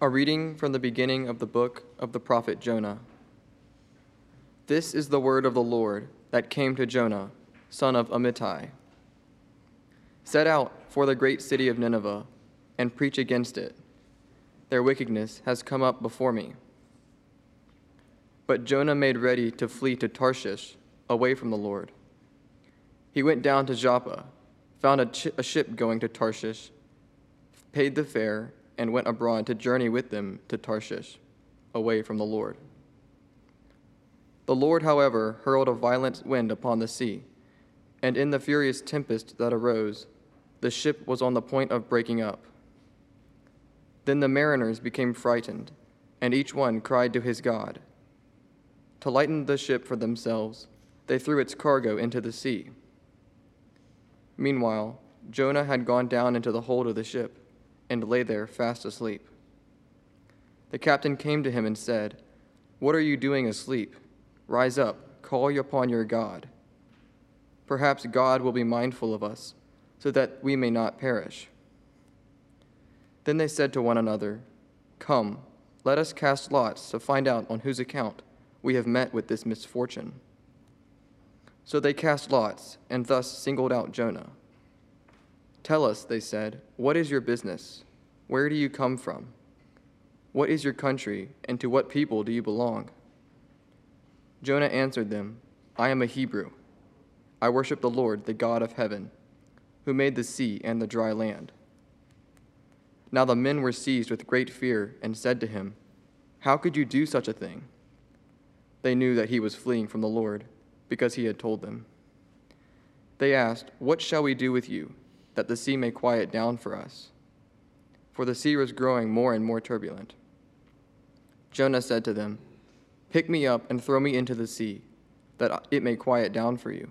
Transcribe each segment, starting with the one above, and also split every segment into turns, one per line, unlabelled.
A reading from the beginning of the book of the prophet Jonah. This is the word of the Lord that came to Jonah, son of Amittai. Set out for the great city of Nineveh and preach against it. Their wickedness has come up before me. But Jonah made ready to flee to Tarshish, away from the Lord. He went down to Joppa, found a, ch- a ship going to Tarshish, paid the fare, and went abroad to journey with them to Tarshish, away from the Lord. The Lord, however, hurled a violent wind upon the sea, and in the furious tempest that arose, the ship was on the point of breaking up. Then the mariners became frightened, and each one cried to his God. To lighten the ship for themselves, they threw its cargo into the sea. Meanwhile, Jonah had gone down into the hold of the ship and lay there fast asleep. The captain came to him and said, What are you doing asleep? Rise up, call upon your God. Perhaps God will be mindful of us, so that we may not perish. Then they said to one another, Come, let us cast lots to find out on whose account we have met with this misfortune. So they cast lots, and thus singled out Jonah. Tell us, they said, what is your business? Where do you come from? What is your country, and to what people do you belong? Jonah answered them, I am a Hebrew. I worship the Lord, the God of heaven, who made the sea and the dry land. Now the men were seized with great fear and said to him, How could you do such a thing? They knew that he was fleeing from the Lord, because he had told them. They asked, What shall we do with you, that the sea may quiet down for us? For the sea was growing more and more turbulent. Jonah said to them, Pick me up and throw me into the sea, that it may quiet down for you,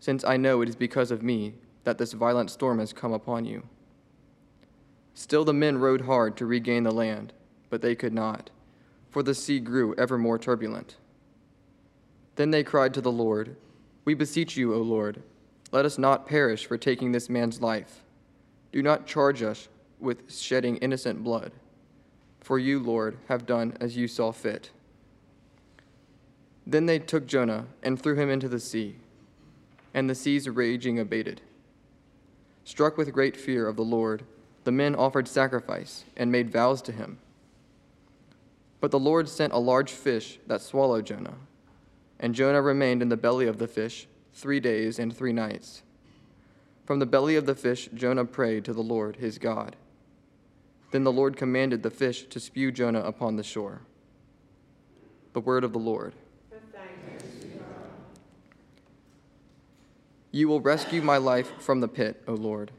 since I know it is because of me that this violent storm has come upon you. Still the men rowed hard to regain the land, but they could not, for the sea grew ever more turbulent. Then they cried to the Lord, We beseech you, O Lord, let us not perish for taking this man's life. Do not charge us with shedding innocent blood, for you, Lord, have done as you saw fit. Then they took Jonah and threw him into the sea, and the sea's raging abated. Struck with great fear of the Lord, the men offered sacrifice and made vows to him. But the Lord sent a large fish that swallowed Jonah, and Jonah remained in the belly of the fish three days and three nights. From the belly of the fish, Jonah prayed to the Lord his God. Then the Lord commanded the fish to spew Jonah upon the shore. The word of the Lord. You will rescue my life from the pit, O Lord.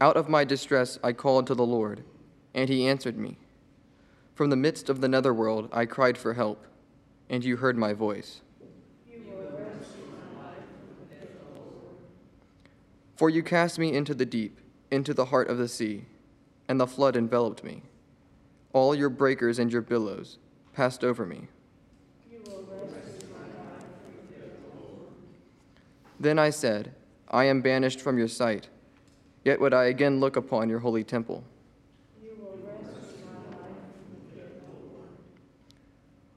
Out of my distress I called to the Lord, and he answered me. From the midst of the netherworld I cried for help, and you heard my voice. For you cast me into the deep, into the heart of the sea, and the flood enveloped me. All your breakers and your billows passed over me. Then I said, I am banished from your sight, yet would I again look upon your holy temple.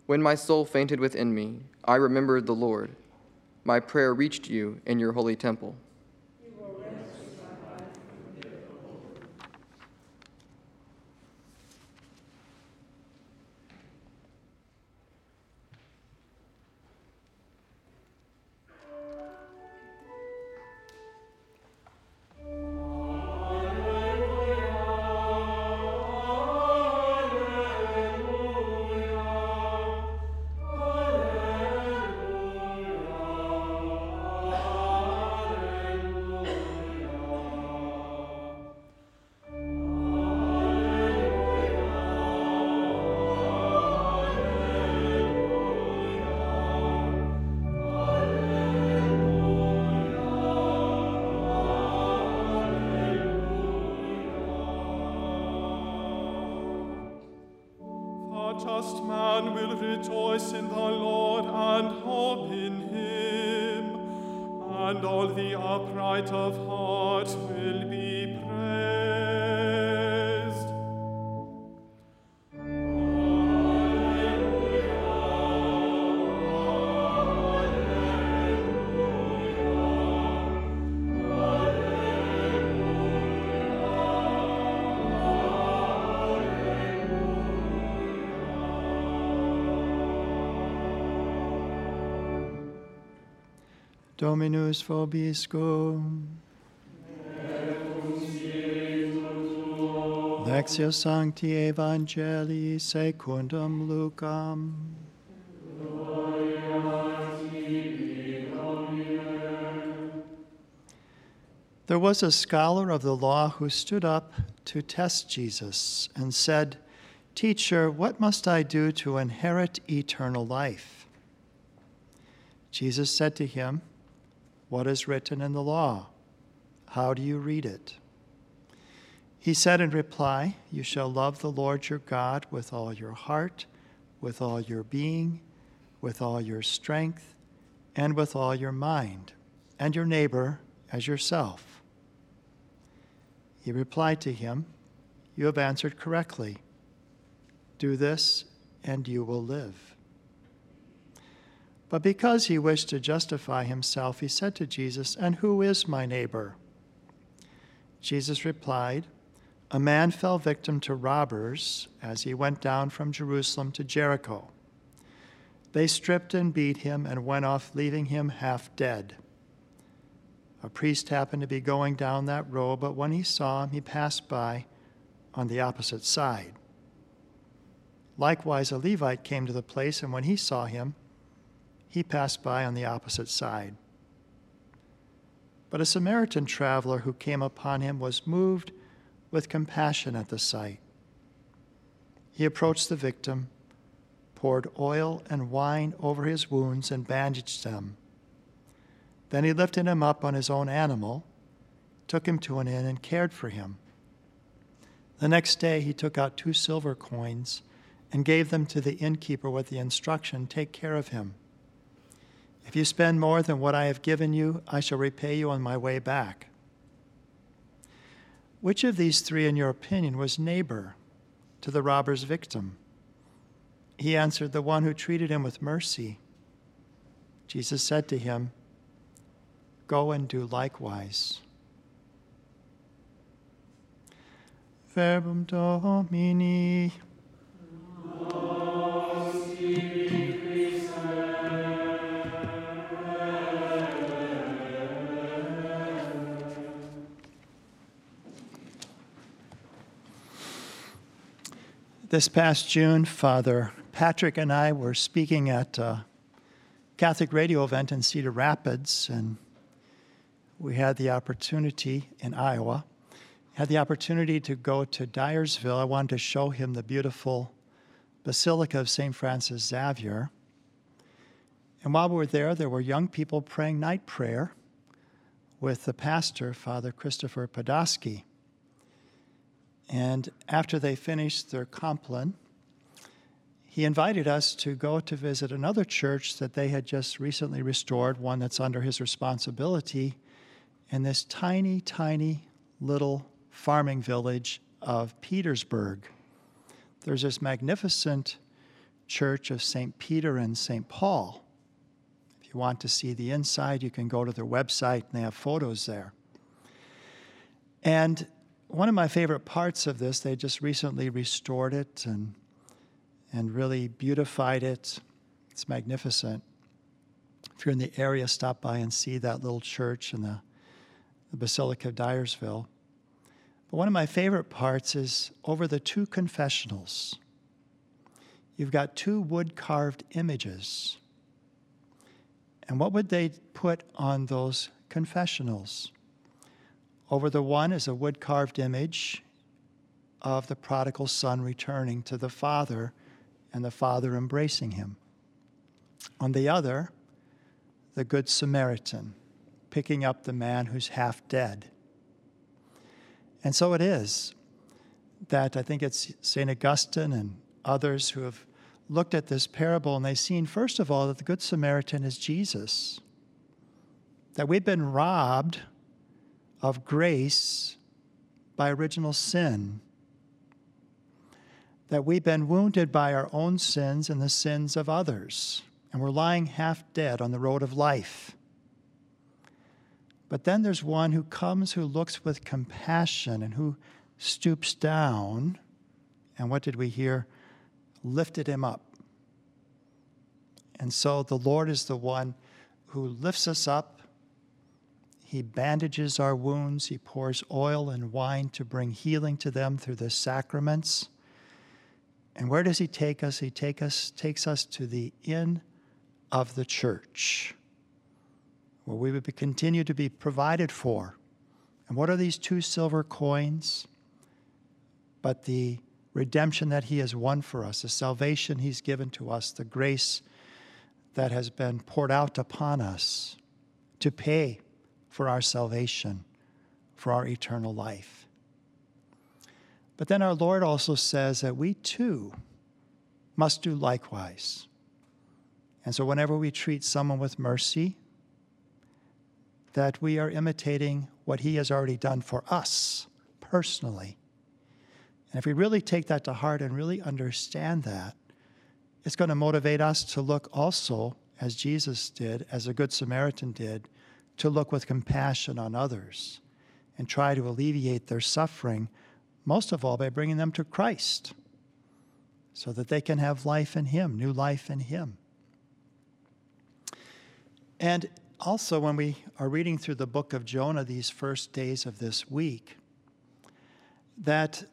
When my soul fainted within me, I remembered the Lord. My prayer reached you in your holy temple.
Just man will rejoice in the Lord and hope in him. and all the upright of heart will
Dominus vobiscum. Lectio Sancti Evangelii secundum Lucam. There was a scholar of the law who stood up to test Jesus and said, Teacher, what must I do to inherit eternal life? Jesus said to him, What is written in the law? How do you read it? He said in reply, You shall love the Lord your God with all your heart, with all your being, with all your strength, and with all your mind, and your neighbor as yourself. He replied to him, You have answered correctly. Do this, and you will live. But because he wished to justify himself, he said to Jesus, And who is my neighbor? Jesus replied, A man fell victim to robbers as he went down from Jerusalem to Jericho. They stripped and beat him and went off, leaving him half dead. A priest happened to be going down that road, but when he saw him, he passed by on the opposite side. Likewise, a Levite came to the place, and when he saw him, he passed by on the opposite side. But a Samaritan traveler who came upon him was moved with compassion at the sight. He approached the victim, poured oil and wine over his wounds, and bandaged them. Then he lifted him up on his own animal, took him to an inn, and cared for him. The next day he took out two silver coins and gave them to the innkeeper with the instruction Take care of him. If you spend more than what I have given you, I shall repay you on my way back. Which of these three, in your opinion, was neighbor to the robber's victim? He answered, The one who treated him with mercy. Jesus said to him, Go and do likewise. Verbum Domini. This past June, Father Patrick and I were speaking at a Catholic radio event in Cedar Rapids, and we had the opportunity in Iowa, had the opportunity to go to Dyersville. I wanted to show him the beautiful Basilica of St. Francis Xavier. And while we were there, there were young people praying night prayer with the pastor, Father Christopher Podosky. And after they finished their Compline, he invited us to go to visit another church that they had just recently restored, one that's under his responsibility, in this tiny, tiny little farming village of Petersburg. There's this magnificent church of St. Peter and St. Paul. If you want to see the inside, you can go to their website and they have photos there. And one of my favorite parts of this, they just recently restored it and, and really beautified it. It's magnificent. If you're in the area, stop by and see that little church in the, the Basilica of Dyersville. But one of my favorite parts is over the two confessionals. You've got two wood carved images. And what would they put on those confessionals? Over the one is a wood carved image of the prodigal son returning to the father and the father embracing him. On the other, the Good Samaritan picking up the man who's half dead. And so it is that I think it's St. Augustine and others who have looked at this parable and they've seen, first of all, that the Good Samaritan is Jesus that we've been robbed of grace by original sin, that we've been wounded by our own sins and the sins of others, and we're lying half dead on the road of life. But then there's one who comes who looks with compassion and who stoops down. And what did we hear? Lifted him up. And so the Lord is the one who lifts us up. He bandages our wounds. He pours oil and wine to bring healing to them through the sacraments. And where does he take us? He take us, takes us to the inn of the church where we would continue to be provided for. And what are these two silver coins? But the redemption that He has won for us, the salvation He's given to us, the grace that has been poured out upon us to pay for our salvation, for our eternal life. But then our Lord also says that we too must do likewise. And so, whenever we treat someone with mercy, that we are imitating what He has already done for us personally. And if we really take that to heart and really understand that, it's going to motivate us to look also, as Jesus did, as a Good Samaritan did, to look with compassion on others and try to alleviate their suffering, most of all by bringing them to Christ so that they can have life in Him, new life in Him. And also, when we are reading through the book of Jonah these first days of this week, that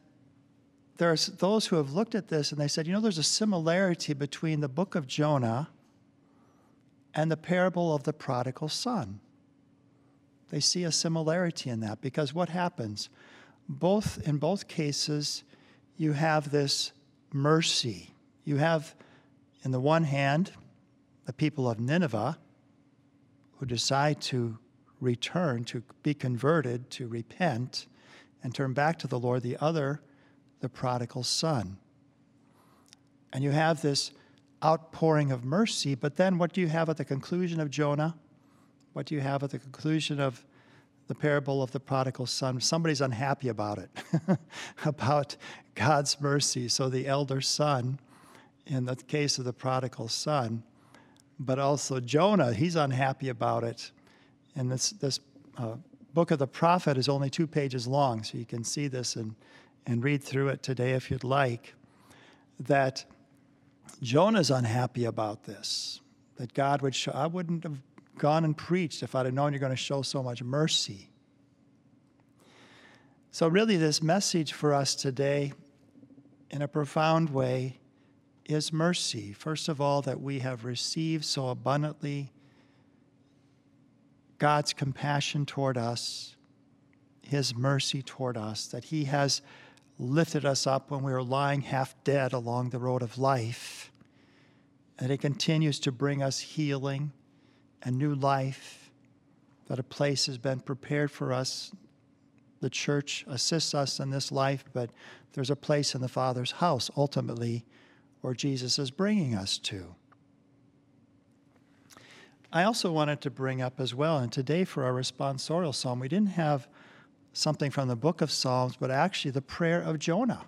there's those who have looked at this and they said, you know, there's a similarity between the book of Jonah and the parable of the prodigal son. They see a similarity in that because what happens? Both in both cases, you have this mercy. You have, in the one hand, the people of Nineveh who decide to return, to be converted, to repent, and turn back to the Lord. The other, the prodigal son. And you have this outpouring of mercy, but then what do you have at the conclusion of Jonah? What do you have at the conclusion of the parable of the prodigal son? Somebody's unhappy about it, about God's mercy. So the elder son, in the case of the prodigal son, but also Jonah, he's unhappy about it. And this, this uh, book of the prophet is only two pages long, so you can see this and, and read through it today if you'd like. That Jonah's unhappy about this, that God would show, I wouldn't have gone and preached if I'd have known you're going to show so much mercy. So, really, this message for us today, in a profound way, is mercy. First of all, that we have received so abundantly God's compassion toward us, His mercy toward us, that He has lifted us up when we were lying half dead along the road of life, that He continues to bring us healing and new life, that a place has been prepared for us. The church assists us in this life, but there's a place in the Father's house ultimately where Jesus is bringing us to. I also wanted to bring up as well, and today for our responsorial psalm, we didn't have something from the book of Psalms, but actually the prayer of Jonah.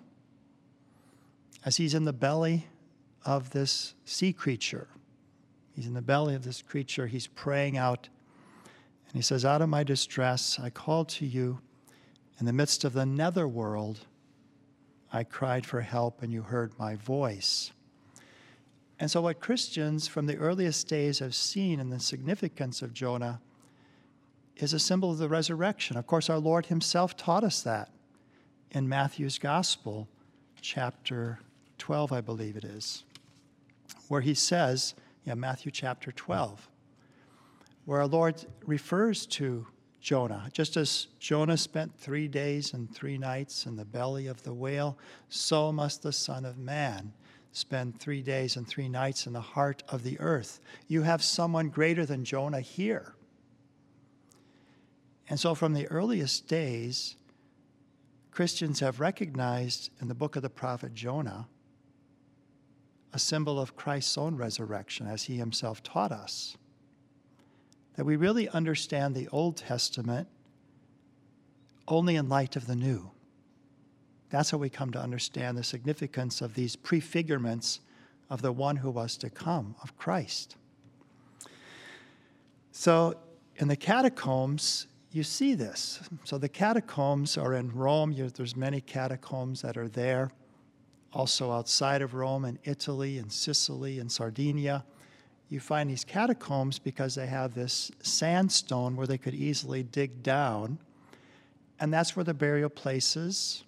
As he's in the belly of this sea creature, he's in the belly of this creature, he's praying out, and he says, Out of my distress, I called to you in the midst of the netherworld. I cried for help, and you heard my voice. And so, what Christians from the earliest days have seen in the significance of Jonah is a symbol of the resurrection. Of course, our Lord Himself taught us that in Matthew's Gospel, chapter 12, I believe it is, where He says, yeah, Matthew chapter 12, where our Lord refers to Jonah. Just as Jonah spent three days and three nights in the belly of the whale, so must the Son of Man spend three days and three nights in the heart of the earth. You have someone greater than Jonah here. And so, from the earliest days, Christians have recognized in the book of the prophet Jonah a symbol of Christ's own resurrection, as he himself taught us. that we really understand the Old Testament only in light of the New. That's how we come to understand the significance of these prefigurements of the one who was to come, of Christ. So, in the catacombs, you see this. So, the catacombs are in Rome. There's many catacombs that are there. Also, outside of Rome, in Italy, and Sicily, and Sardinia, you find these catacombs because they have this sandstone where they could easily dig down. And that's where the burial places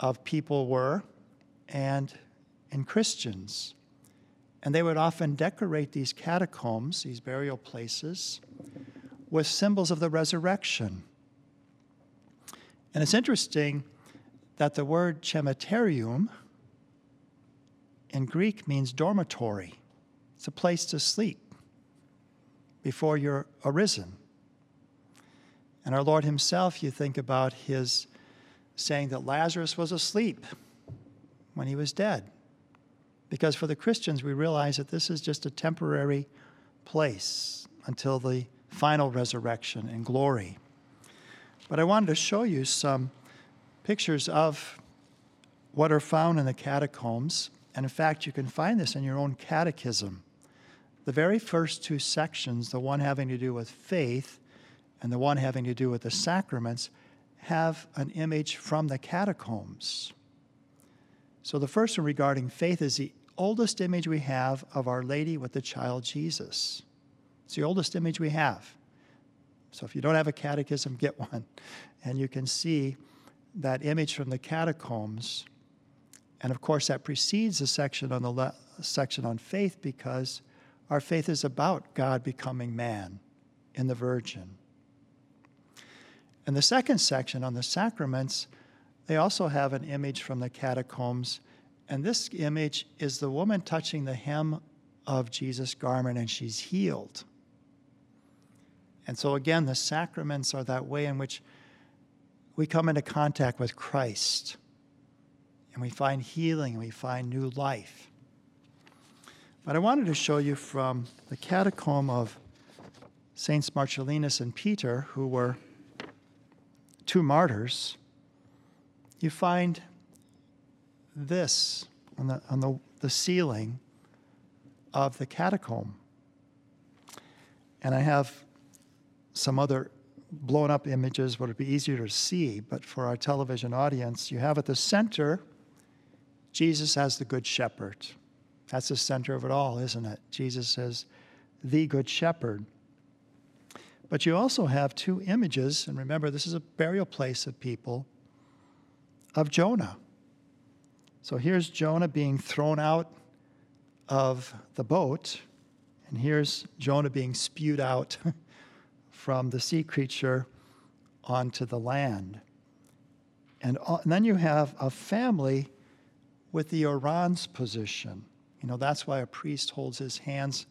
of people were and and Christians. And they would often decorate these catacombs, these burial places, with symbols of the resurrection. And it's interesting that the word cemeterium in Greek means dormitory. It's a place to sleep before you're arisen. And our Lord Himself, you think about His saying that Lazarus was asleep when he was dead. Because for the Christians, we realize that this is just a temporary place until the final resurrection and glory. But I wanted to show you some pictures of what are found in the catacombs. And in fact, you can find this in your own catechism. The very first two sections, the one having to do with faith and the one having to do with the sacraments, have an image from the catacombs. So the first one regarding faith is the oldest image we have of Our Lady with the child Jesus. It's the oldest image we have. So if you don't have a catechism, get one. And you can see that image from the catacombs. And of course, that precedes the section on the le- section on faith because our faith is about God becoming man in the Virgin. And the second section on the sacraments they also have an image from the catacombs, and this image is the woman touching the hem of Jesus' garment and she's healed. And so, again, the sacraments are that way in which we come into contact with Christ and we find healing and we find new life. But I wanted to show you from the catacomb of Saints Marcellinus and Peter, who were two martyrs you find this on the, on the, the ceiling of the catacomb. And I have some other blown up images would be easier to see, but for our television audience, you have at the center Jesus as the Good Shepherd. That's the center of it all, isn't it? Jesus is the Good Shepherd. But you also have two images, and remember, this is a burial place of people of Jonah. So here's Jonah being thrown out of the boat, and here's Jonah being spewed out from the sea creature onto the land. And, uh, and, then you have a family with the orans position. You know, that's why a priest holds his hands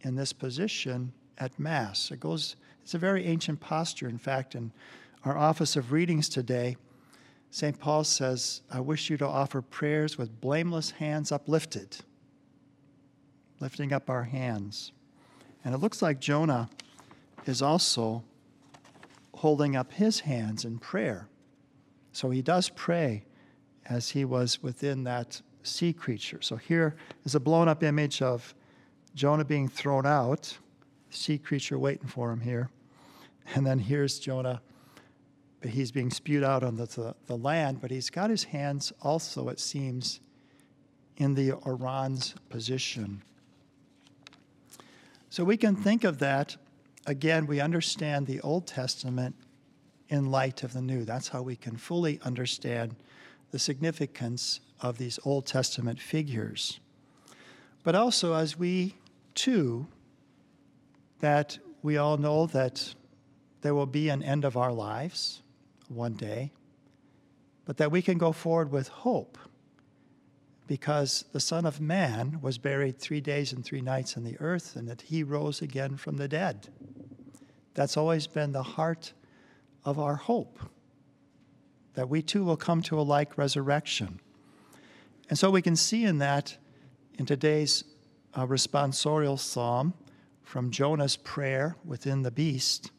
in this position at Mass. It goes, it's a very ancient posture. In fact, in our Office of Readings today, St. Paul says, I wish you to offer prayers with blameless hands uplifted, lifting up our hands. And it looks like Jonah is also holding up his hands in prayer. So he does pray as he was within that sea creature. So here is a blown up image of Jonah being thrown out, sea creature waiting for him here. And then here's Jonah but he's being spewed out on the, the, the, land, but he's got his hands also, it seems, in the orans position. So we can think of that. Again, we understand the Old Testament in light of the New. That's how we can fully understand the significance of these Old Testament figures. But also, as we too, that we all know that there will be an end of our lives one day, but that we can go forward with hope because the Son of Man was buried three days and three nights in the earth and that he rose again from the dead. That's always been the heart of our hope, that we too will come to a like resurrection. And so we can see in that, in today's uh, responsorial psalm, from Jonah's prayer within the beast,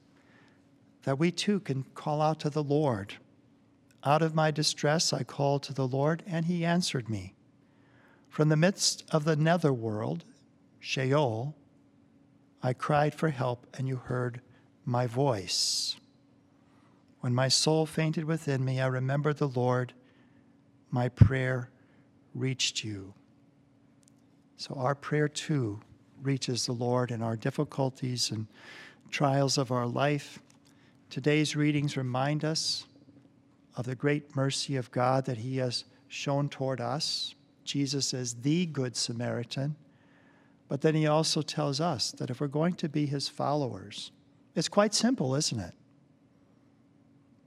that we too can call out to the Lord. Out of my distress I called to the Lord, and he answered me. From the midst of the netherworld, Sheol, I cried for help, and you heard my voice. When my soul fainted within me, I remembered the Lord. My prayer reached you. So our prayer too reaches the Lord in our difficulties and trials of our life. Today's readings remind us of the great mercy of God that He has shown toward us. Jesus is the Good Samaritan. But then He also tells us that if we're going to be His followers, it's quite simple, isn't it?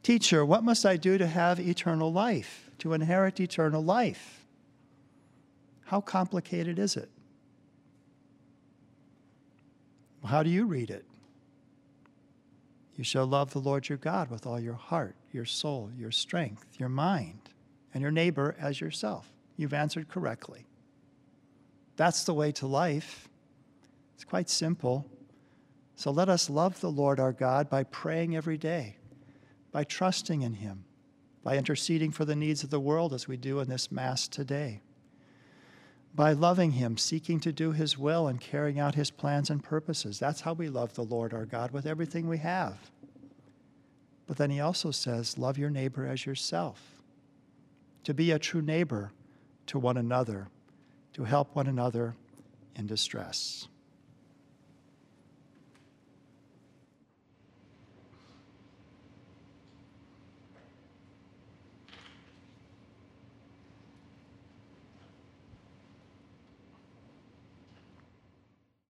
Teacher, what must I do to have eternal life, to inherit eternal life? How complicated is it? How do you read it? You shall love the Lord your God with all your heart, your soul, your strength, your mind, and your neighbor as yourself. You've answered correctly. That's the way to life. It's quite simple. So let us love the Lord our God by praying every day, by trusting in Him, by interceding for the needs of the world as we do in this Mass today by loving Him, seeking to do His will, and carrying out His plans and purposes. That's how we love the Lord our God with everything we have. But then He also says, Love your neighbor as yourself. To be a true neighbor to one another, to help one another in distress.